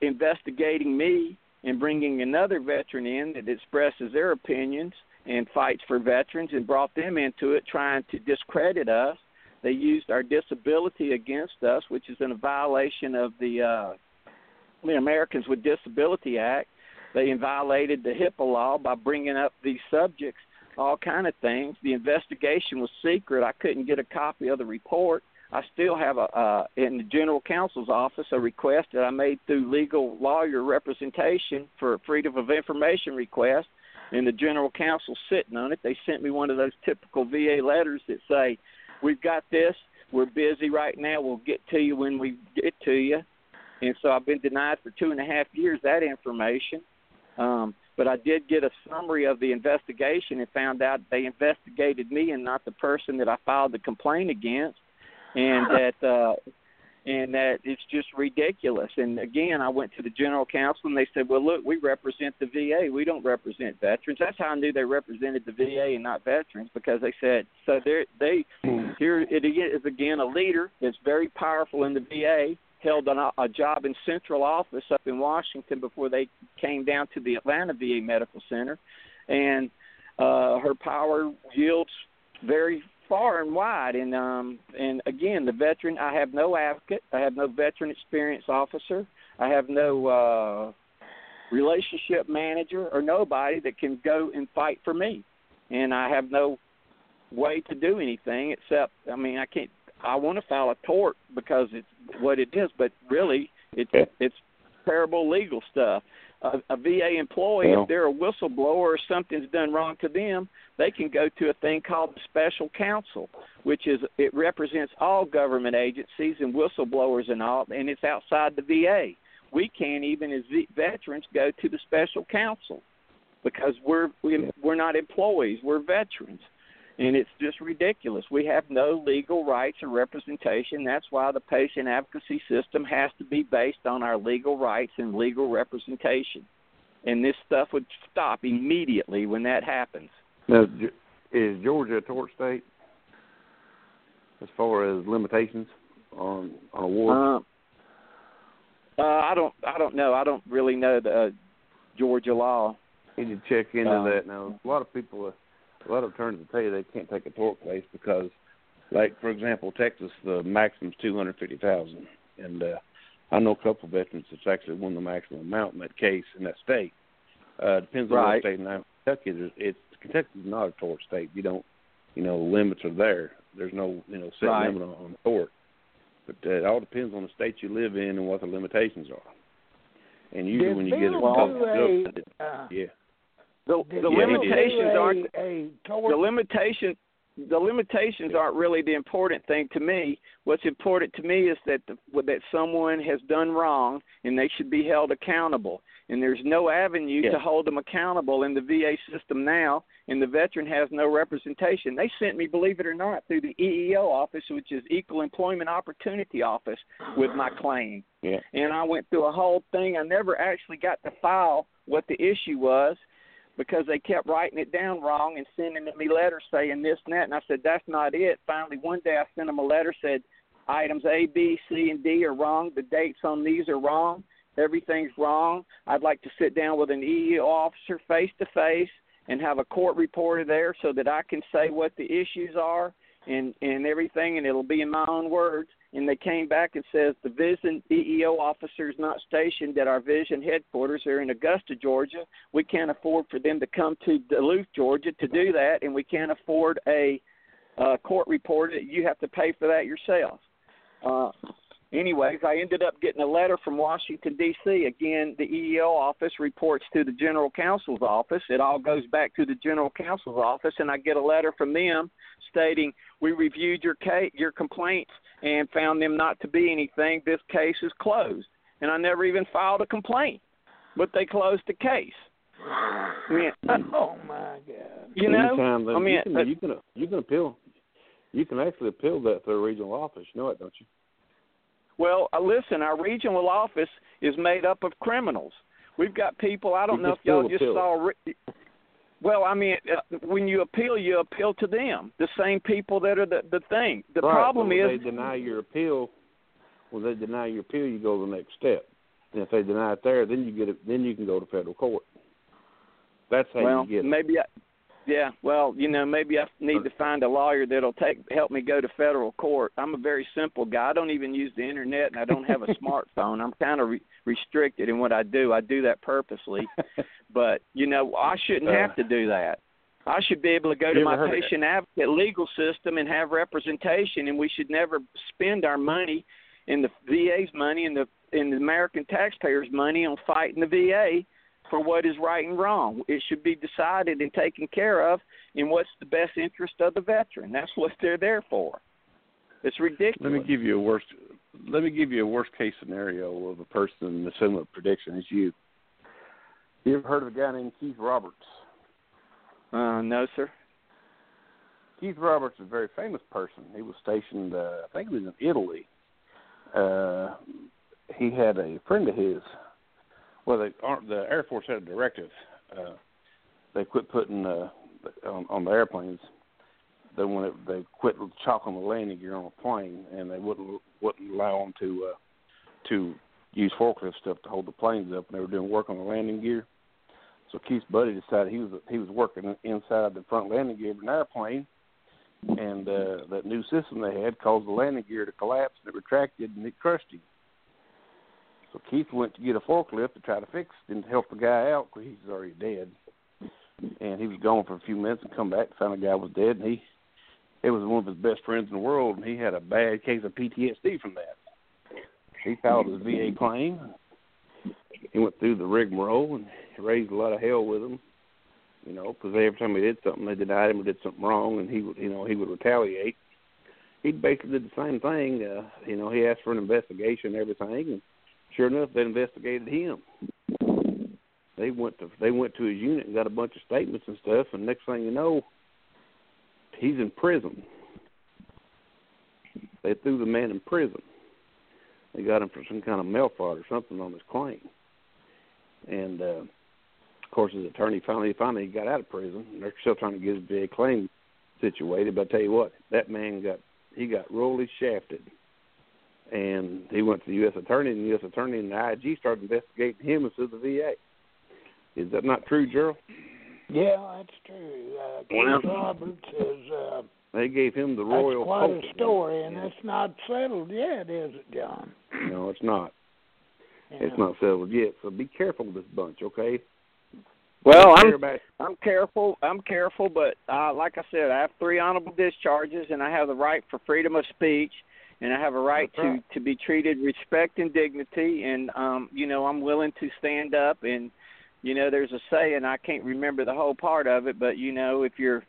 investigating me and bringing another veteran in that expresses their opinions and fights for veterans and brought them into it trying to discredit us. They used our disability against us, which is in a violation of the uh, the Americans with Disability Act. They violated the HIPAA law by bringing up these subjects, all kind of things. The investigation was secret. I couldn't get a copy of the report. I still have a uh, in the general counsel's office a request that I made through legal lawyer representation for a freedom of information request, and the general counsel's sitting on it. They sent me one of those typical VA letters that say, "We've got this. We're busy right now. We'll get to you when we get to you." And so I've been denied for two and a half years that information. Um, but I did get a summary of the investigation and found out they investigated me and not the person that I filed the complaint against and that uh and that it's just ridiculous. And again, I went to the general counsel and they said, "Well, look, we represent the VA. We don't represent veterans." That's how I knew they represented the VA and not veterans because they said so. They they here it is again a leader that's very powerful in the VA held a, a job in central office up in Washington before they came down to the Atlanta VA Medical Center, and uh, her power yields very far and wide. And um, and again, the veteran. I have no advocate. I have no veteran experience officer. I have no uh, relationship manager or nobody that can go and fight for me. And I have no way to do anything except. I mean, I can't. I want to file a tort because it's what it is, but really, it's it's terrible legal stuff. A, a VA employee, Well- if they're a whistleblower or something's done wrong to them, they can go to a thing called the special counsel, which is it represents all government agencies and whistleblowers and all, and it's outside the VA. We can't even as v- veterans go to the special counsel because we're we, we're not employees, we're veterans. And it's just ridiculous. We have no legal rights or representation. That's why the patient advocacy system has to be based on our legal rights and legal representation. And this stuff would stop immediately when that happens. Now, is Georgia a tort state as far as limitations on on awards? Uh, Uh, I don't. I don't know. I don't really know the uh, Georgia law. You need to check into Um, that. Now, a lot of people, uh, a lot of attorneys will tell you they can't take a tort case because, like for example, Texas, the maximum is two hundred fifty thousand, and uh, I know a couple of veterans that's actually won the maximum amount in that case in that state. Uh, depends on Right. what state. Now, Kentucky, is- it's Kentucky's not a tort state. You don't, you know, limits are there. There's no, you know, set Right. limit on, on tort. But uh, it all depends on the state you live in and what the limitations are. And usually, Did when you get it, do a, uh, yeah. The the Bill limitations a, aren't a the tort limitation the limitations aren't really the important thing to me. What's important to me is that the, that someone has done wrong and they should be held accountable. And there's no avenue Yeah. to hold them accountable in the VA system now, and the veteran has no representation. They sent me, believe it or not, through the EEO office, which is Equal Employment Opportunity Office, with my claim. Yeah. And I went through a whole thing. I never actually got to file what the issue was because they kept writing it down wrong and sending me letters saying this and that. And I said, that's not it. Finally, one day I sent them a letter said items A, B, C, and D are wrong. The dates on these are wrong. Everything's wrong. I'd like to sit down with an EEO officer face to face and have a court reporter there so that I can say what the issues are and and everything, and it'll be in my own words. And they came back and says the VISN EEO officer is not stationed at our VISN headquarters. They're in Augusta, Georgia. We can't afford for them to come to Duluth, Georgia, to do that, and we can't afford a uh, court reporter. You have to pay for that yourself. Uh, anyways, I ended up getting a letter from Washington D.C. Again, the EEO office reports to the general counsel's office. It all goes back to the general counsel's office, and I get a letter from them stating we reviewed your case, your complaints, and found them not to be anything. This case is closed, and I never even filed a complaint, but they closed the case. I mean, Oh my God! you know, Anytime, then I mean, you can, uh, you can you can appeal. You can actually appeal that to a regional office. You know it, don't you? Well, uh, listen, our regional office is made up of criminals. We've got people. I don't You know if y'all still just appeal. saw. Well, I mean, uh, when you appeal, you appeal to them, the same people that are the the thing. The Right, problem when is, they deny your appeal. When they deny your appeal, you go to the next step. And if they deny it there, then you get it. Then you can go to federal court. That's how well, you get it. maybe I. Yeah, well, you know, maybe I need to find a lawyer that'll take help me go to federal court. I'm a very simple guy. I don't even use the internet, and I don't have a smartphone. I'm kind of re- restricted in what I do. I do that purposely, but you know, I shouldn't have to do that. I should be able to go You to my patient advocate legal system and have representation, and we should never spend our money and the VA's money and the and the American taxpayers' money on fighting the VA for what is right and wrong. It should be decided and taken care of in what's the best interest of the veteran. That's what they're there for. It's ridiculous. Let me give you a worst. Let me give you a worst case scenario of a person in a similar prediction as you. You ever heard of a guy named Keith Roberts? uh, no, sir. Keith Roberts is a very famous person. He was stationed, uh, I think it was in Italy. Uh, he had a friend of his. Well, the, the Air Force had a directive. Uh, they quit putting uh, on, on the airplanes. They wanted they quit chalking the landing gear on a plane, and they wouldn't wouldn't allow them to uh, to use forklift stuff to hold the planes up. And they were doing work on the landing gear. So Keith's buddy decided he was he was working inside the front landing gear of an airplane, and uh, that new system they had caused the landing gear to collapse and it retracted and it crushed him. So Keith went to get a forklift to try to fix and help the guy out because he's already dead. And he was gone for a few minutes and come back found the guy was dead. And he, it was one of his best friends in the world, and he had a bad case of PTSD from that. He filed his VA claim. He went through the rigmarole and raised a lot of hell with him. You know, because every time he did something, they denied him or did something wrong, and he would, you know, he would retaliate. He basically did the same thing. Uh, you know, he asked for an investigation and everything, and sure enough, they investigated him. They went to they went to his unit and got a bunch of statements and stuff, and next thing you know, he's in prison. They threw the man in prison. They got him for some kind of mail fraud or something on his claim. And uh, of course, his attorney finally finally got out of prison. They're still trying to get his VA claim situated. But I tell you what, that man got he got royally shafted. And he went to the U.S. attorney, and the U.S. attorney and the IG started investigating him instead of the VA. Is that not true, Gerald? Yeah, that's true. Uh, Well- Keith Roberts is. Uh, They gave him the royal. that's quite coat. a story, and Yeah. it's not settled yet, is it, John? No, it's not. You It's not settled yet. So be careful with this bunch, okay? Well, I'm I'm careful. I'm careful, but uh, like I said, I have three honorable discharges, and I have the right for freedom of speech, and I have a right That's to right. to be treated respect and dignity, and um, you know, I'm willing to stand up. And you know, there's a saying I can't remember the whole part of it, but you know, if you're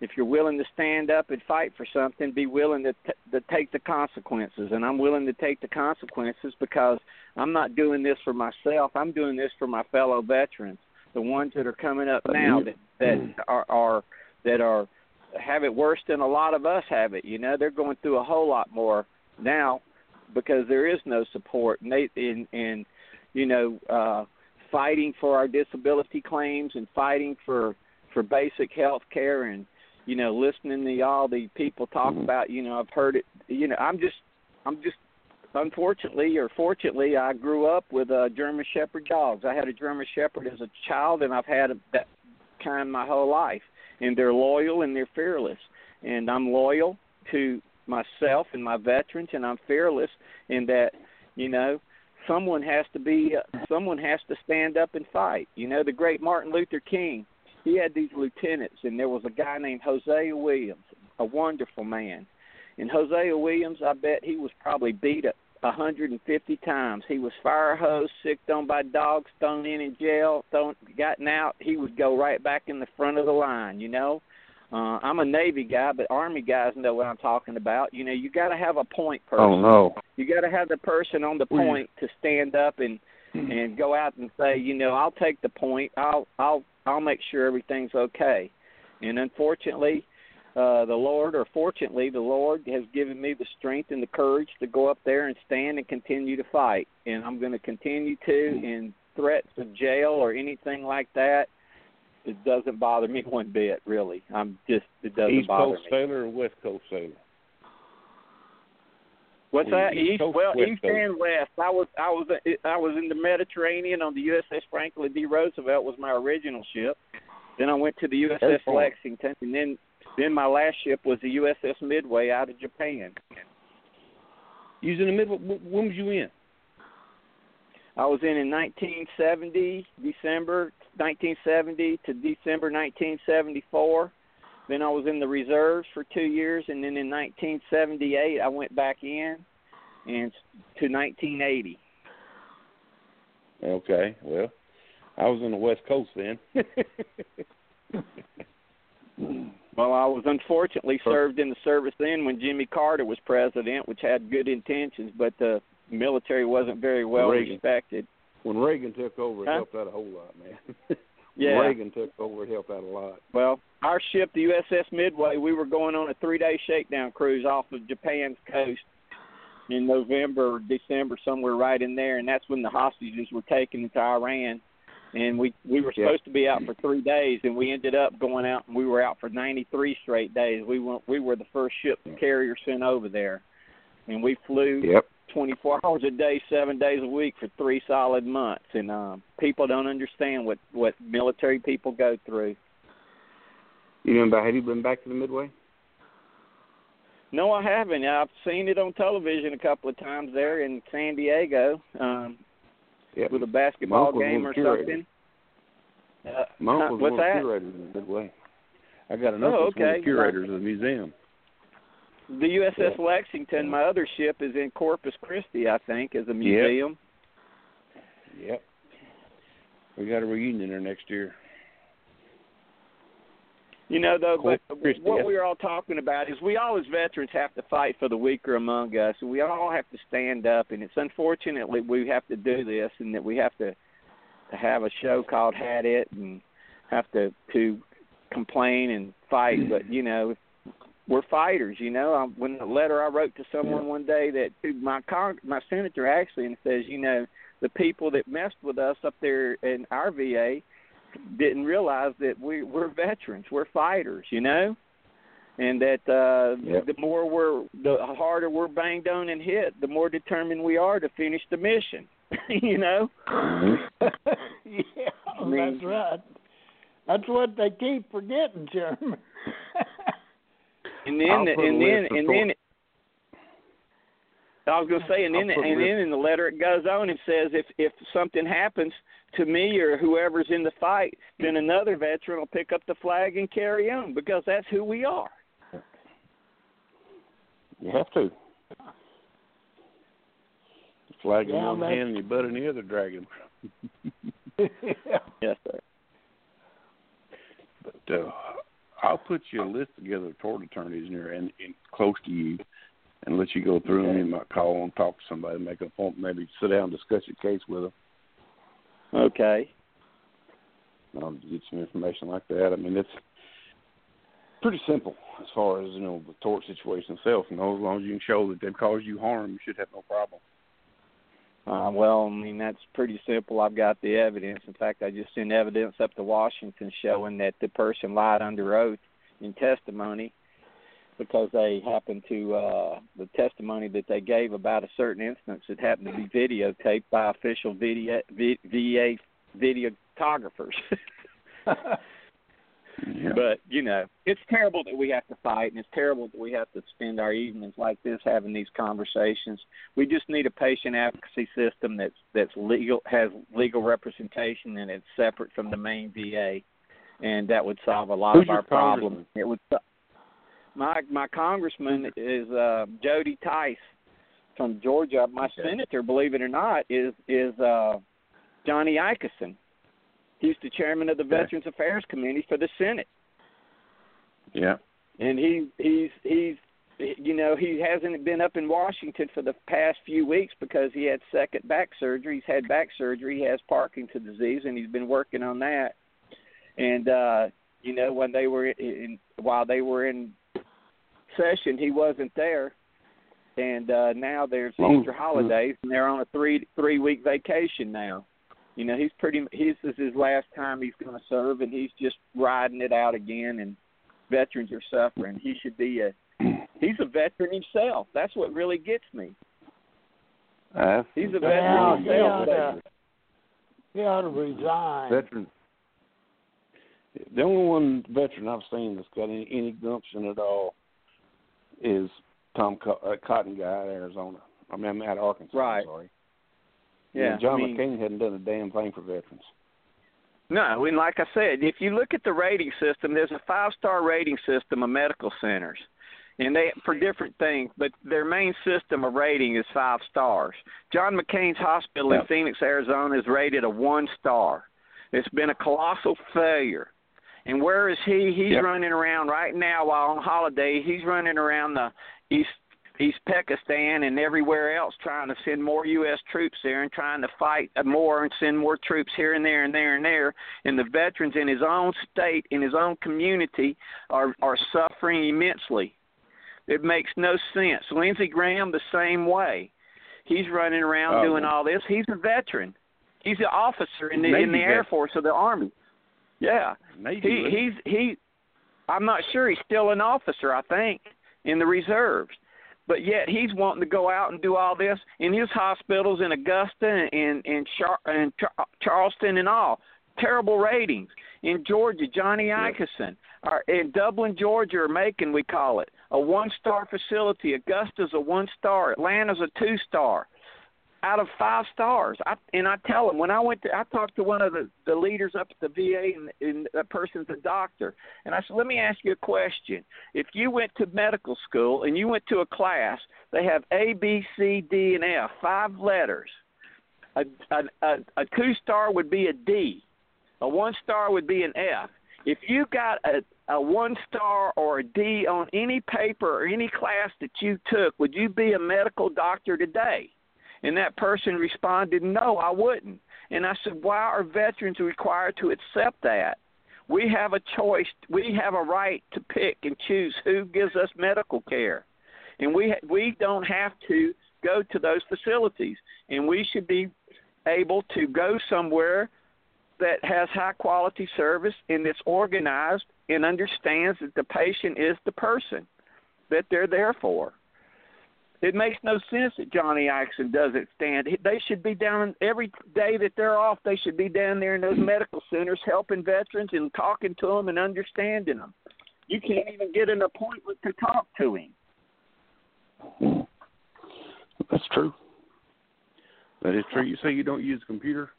if you're willing to stand up and fight for something, be willing to t- to take the consequences. And I'm willing to take the consequences because I'm not doing this for myself. I'm doing this for my fellow veterans, the ones that are coming up now that that are are that are have it worse than a lot of us have it. You know, they're going through a whole lot more now because there is no support. And they in and you know uh, fighting for our disability claims and fighting for for basic health care and you know listening to all the people talk Mhm. about you know I've heard it you know I'm just I'm just unfortunately or fortunately I grew up with uh, German Shepherd dogs. I had a German Shepherd as a child and I've had a, that kind my whole life and they're loyal and they're fearless and I'm loyal to myself and my veterans and I'm fearless in that you know someone has to be uh, someone has to stand up and fight you know the great Martin Luther King he had these lieutenants and there was a guy named Hosea Williams a wonderful man and Hosea Williams I bet he was probably beat up 150 times. He was fire hosed, sicked on by dogs, thrown in in jail, thrown, gotten out. He would go right back in the front of the line. You know, uh, I'm a Navy guy, but Army guys know what I'm talking about. You know, you got to have a point person. Oh no. You got to have the person on the point to stand up and and go out and say, you know, I'll take the point. I'll I'll I'll make sure everything's okay. And unfortunately, uh the Lord or fortunately the Lord has given me the strength and the courage to go up there and stand and continue to fight. And I'm going to continue to and threats of jail or anything like that it doesn't bother me one bit really. I'm just it doesn't East bother Coast me. sailor or West Coast sailor? What's that? East East, Coast, well, West east Coast. and west. I was I was I was in the Mediterranean on the USS Franklin D. Roosevelt was my original ship. Then I went to the USS fun. Lexington, and then then my last ship was the USS Midway out of Japan. Using the wh- When was you in? I was in in 1970, December 1970 to December 1974. Then I was in the reserves for two years, and then in 1978 I went back in, and to 1980. Okay. Well, I was in the West Coast then. Well, I was unfortunately served in the service then when Jimmy Carter was president, which had good intentions, but the military wasn't very well Reagan. respected. when Reagan took over, it Huh? helped out a whole lot, man. Yeah. Reagan took over, it helped out a lot. Well, our ship, the USS Midway, we were going on a three-day shakedown cruise off of Japan's coast in November or December, somewhere right in there, and that's when the hostages were taken into Iran. And we we were Yeah. supposed to be out for three days, and we ended up going out, and we were out for 93 straight days. We went we were the first ship the carrier sent over there, and we flew Yep. 24 hours a day, seven days a week for three solid months. And um, people don't understand what what military people go through. You know about? Have you been back to the Midway? No, I haven't. I've seen it on television a couple of times there in San Diego um, Yeah. with a basketball game or of something. Uh, Monk huh, was what's one of that? the curators of the Midway. I got an Oh, uncle that's one of the curators of the museum. The USS Yeah. Lexington, my other ship, is in Corpus Christi, I think, as a museum. Yep. We got a reunion there next year. You know, though, but Christi, what yeah. we're all talking about is we all as veterans have to fight for the weaker among us, and we all have to stand up. And it's unfortunately we have to do this, and that we have to, to have a show called "Hadit" and have to to complain and fight. But you know, we're fighters. You know, I, when the letter I wrote to someone one day that to my con- my senator actually, and says, you know, the people that messed with us up there in our VA didn't realize that we we're veterans, we're fighters, you know. and that uh, Yep. the more we're, the harder we're banged on and hit, the more determined we are to finish the mission. you know. yeah, I mean- that's right. That's what they keep forgetting, Sherman. And then, I'll put a and then, and then. I was going to say, and then, I'll put a and then in the letter it goes on and says, if if something happens to me or whoever's in the fight, then another veteran will pick up the flag and carry on because that's who we are. You have to. Flag in Yeah, one that's- hand and your butt in the other, dragging. yeah. Yes, sir. But uh, I'll put you a list together of tort attorneys near and, and close to you, and let you go through them. You might call and talk to somebody, make an appointment, maybe sit down and discuss your case with them. Okay. Um, I'll get some information like that. I mean, it's pretty simple as far as you know the tort situation itself. You know, as long as you can show that they've caused you harm, you should have no problem. Uh, well, I mean that's pretty simple. I've got the evidence. In fact, I just sent evidence up to Washington showing that the person lied under oath in testimony because they happened to uh the testimony that they gave about a certain instance that happened to be videotaped by official video v, VA videographers. Yeah. But you know, it's terrible that we have to fight, and it's terrible that we have to spend our evenings like this having these conversations. We just need a patient advocacy system that's that's legal, has legal representation, and it's separate from the main VA, and that would solve a lot Who's of our problems. It would. My my congressman is uh, Jody Hice from Georgia. My Okay. senator, believe it or not, is is uh, Johnny Isakson. He's the chairman of the Okay. Veterans Affairs Committee for the Senate, yeah. and he he's he's you know he hasn't been up in Washington for the past few weeks because he had second back surgery. He's had back surgery. He has Parkinson's disease, and he's been working on that. And uh, you know when they were in while they were in session, he wasn't there. And uh, now there's Easter holidays, and they're on a three three week vacation now. You know, he's pretty. His is his last time he's going to serve, and he's just riding it out again. And veterans are suffering. He should be a. He's a veteran himself. That's what really gets me. Uh, He's a Yeah, veteran yeah, himself. yeah. He ought to resign. veteran. The only one veteran I've seen that's got any, any gumption at all is Tom Co- uh, Cotton guy in Arizona. I mean, I'm out of Arkansas. Right. Sorry. Yeah, And John I mean, McCain hadn't done a damn thing for veterans. No, and like I said, if you look at the rating system, there's a five star rating system of medical centers. And they for different things, but their main system of rating is five stars. John McCain's hospital Yeah. in Phoenix, Arizona is rated a one star. It's been a colossal failure. And where is he? He's Yep. running around right now while on holiday. He's running around the East East Pakistan and everywhere else trying to send more U.S. troops there and trying to fight more and send more troops here and there and there and there. And the veterans in his own state, in his own community, are are suffering immensely. It makes no sense. Lindsey Graham the same way. He's running around Oh, doing all this. He's a veteran. He's an officer in the in Navy the Air. Force of the Army. Yeah Maybe he he's he I'm not sure he's still an officer, I think, in the reserves. But yet he's wanting to go out and do all this in his hospitals in Augusta and and and, Char- and Char- Charleston and all. Terrible ratings in Georgia. Johnny Isakson, or in Dublin, Georgia, or Macon, we call it a one-star facility. Augusta's a one-star. Atlanta's a two-star out of five stars. I, and I tell them when I went to, I talked to one of the, the leaders up at the VA, and, and that person's a doctor. And I said, let me ask you a question. If you went to medical school and you went to a class, they have A, B, C, D, and F, five letters. A, a, a, a two star would be a D. A one star would be an F. If you got a, a one star or a D on any paper or any class that you took, would you be a medical doctor today? And that person responded, No, I wouldn't. And I said, Why are veterans required to accept that? We have a choice. We have a right to pick and choose who gives us medical care, and we we don't have to go to those facilities. And we should be able to go somewhere that has high quality service and it's organized and understands that the patient is the person that they're there for. It makes no sense that Johnny Isakson doesn't stand. They should be down every day that they're off. They should be down there in those medical centers helping veterans and talking to them and understanding them. You can't even get an appointment to talk to him. That's true. That is true. You say you don't use a computer?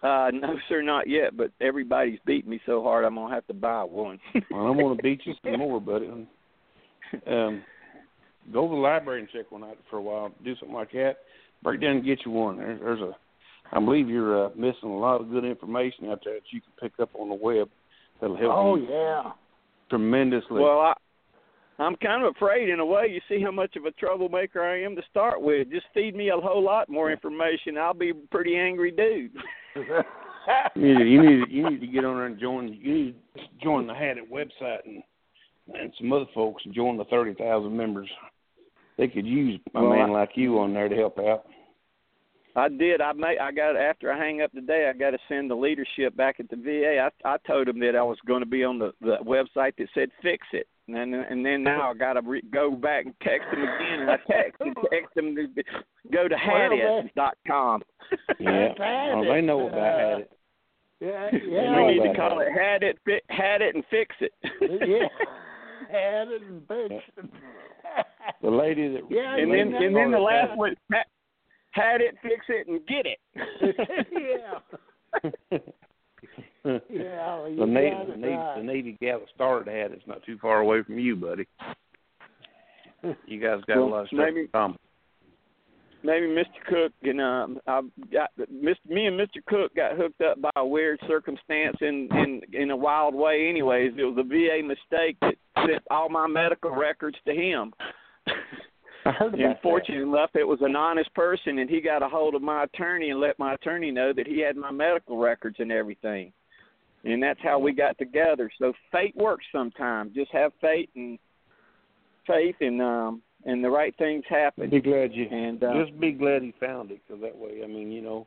Uh, no, sir, not yet. But everybody's beating me so hard, I'm gonna have to buy one. well, I'm gonna beat you some more, buddy. Um, go to the library and check one out for a while. Do something like that. Break down and get you one. There, there's a. I believe you're uh, missing a lot of good information out there that you can pick up on the web. That'll help oh, you. yeah. Tremendously. Well, I, I'm kind of afraid, in a way. You see how much of a troublemaker I am to start with. Just feed me a whole lot more information. I'll be a pretty angry dude. you, need, you need you need to get on there and join. You need to join the Hadit website and and some other folks join the thirty thousand members. They could use a well, man I, like you on there to help out. I did. I may. I got after I hang up today. I got to send the leadership back at the VA. I I told them that I was going to be on the the website that said fix it, and then and then now I got to re- go back and text them again. And I text and text them to go to hadit dot com. Yeah, oh, they know about uh, Hadit. Yeah, yeah. We need to call it had it, fi- had it, and fix it. yeah, had it and fix it. The lady that yeah, and then and then the last one had it, fix it, and get it. yeah. yeah, well, the Navy, the Navy, right. the Navy gal that started had it's not too far away from you, buddy. You guys got well, a lot of stuff maybe, in common. Maybe Mr. Cook and um, I got Mr. Me and Mr. Cook got hooked up by a weird circumstance in in in a wild way. Anyways, it was a VA mistake that sent all my medical records to him. I heard about and fortunately enough, it was an honest person, and he got a hold of my attorney and let my attorney know that he had my medical records and everything. And that's how we got together. So fate works sometimes. Just have faith and faith, and um, and the right things happen. Be glad you and uh, just be glad he found it, because that way, I mean, you know,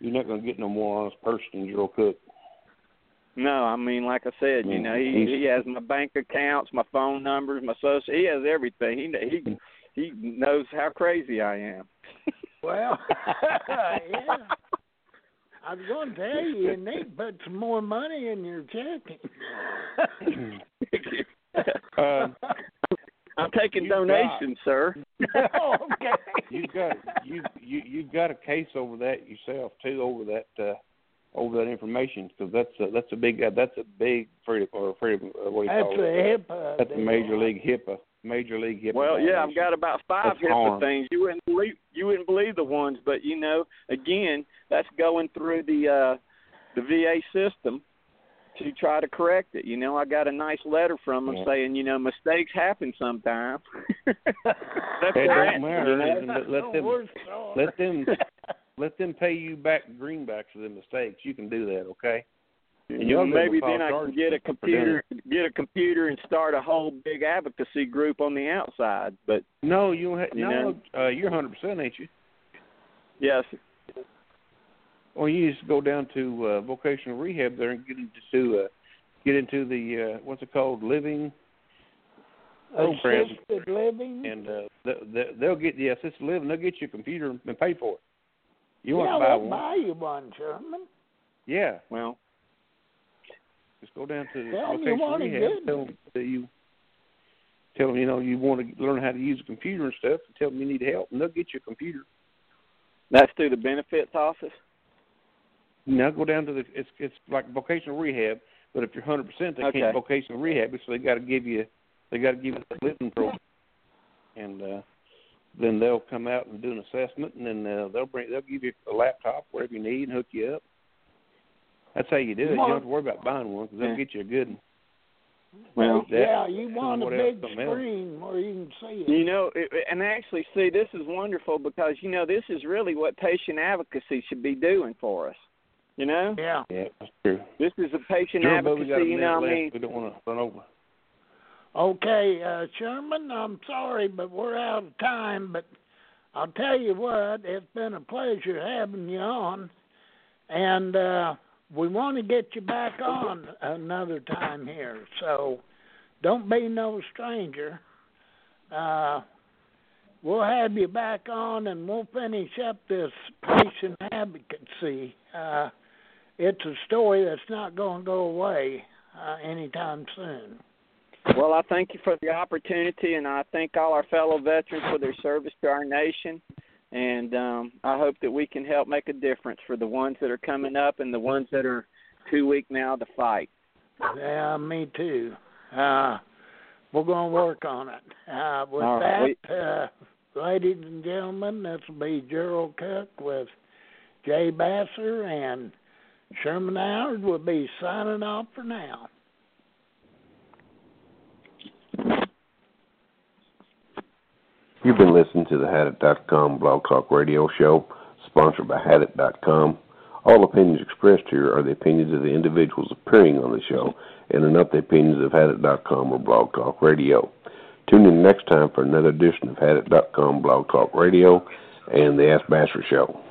you're not going to get no more honest person than Joe Cook. No, I mean, like I said, you know, he he has my bank accounts, my phone numbers, my social. He has everything. He he he knows how crazy I am. well, yeah. I was going to tell you, you need to put some more money in your checking. uh, I'm taking donations, got, sir. okay. You've got you you you've got a case over that yourself too over that uh over that information because that's a, that's a big uh, that's a big freedom or freedom uh, what do you that's call a it? HIPAA. That's a major league HIPAA major league HIPAA. Well, yeah, I've got about five that's HIPAA harm. things. You wouldn't believe you wouldn't believe the ones, but you know, again, that's going through the uh the VA system to try to correct it. You know, I got a nice letter from them yeah. saying, you know, mistakes happen sometimes. That's it that, don't matter. you know? Let, let them let them let them pay you back greenbacks for the mistakes. You can do that, okay? And you know, maybe then I can get a computer, get a computer, and start a whole big advocacy group on the outside. But No, you don't have, You no. know? Uh, you're 100 percent, ain't you? yes, Well, you just go down to uh, vocational rehab there and get into uh, get into the uh, what's it called, living program, Assisted living. and uh, they, they, they'll get the assisted living. They'll get you a computer and pay for it. You yeah, want to buy we'll one? buy you one, Sherman. Yeah, well, just go down to the Tell 'em you vocational want to get Tell them that you tell them you know you want to learn how to use a computer and stuff. And tell them you need help, and they'll get you a computer. that's through the benefits office. Now go down to the it's it's like vocational rehab, but if you're hundred percent, they Okay. can't vocational rehab, so they got to give you they got to give you the living program, and uh, then they'll come out and do an assessment, and then uh, they'll bring they'll give you a laptop whatever you need and hook you up. That's how you do it. You don't have to worry about buying one because they'll Yeah. get you a good one. Well, that- yeah, you want a what else, big something screen where you can see it. You know, it, and actually, see, this is wonderful because you know this is really what patient advocacy should be doing for us. You know, Yeah. Yeah, that's true. this is a patient Sure, but we got a advocacy. You know, minute I mean. We don't want to run over. Okay, uh, Sherman, I'm sorry, but we're out of time. But I'll tell you what, it's been a pleasure having you on. and uh, we want to get you back on another time here. So don't be no stranger. Uh, we'll have you back on, and we'll finish up this patient advocacy. Uh, it's a story that's not going to go away uh, anytime soon. Well, I thank you for the opportunity, and I thank all our fellow veterans for their service to our nation. And um, I hope that we can help make a difference for the ones that are coming up and the ones that are too weak now to fight. Yeah, me too. Uh, we're going to work on it. Uh, with all that, right. uh, ladies and gentlemen, this will be Gerald Cook with Jay Basser and Sherman Howard will be signing off for now. You've been listening to the Hadit.com Blog Talk Radio Show, sponsored by Hadit.com. All opinions expressed here are the opinions of the individuals appearing on the show and are not the opinions of Hadit.com or Blog Talk Radio. Tune in next time for another edition of Hadit.com Blog Talk Radio and the Ask Basser Show.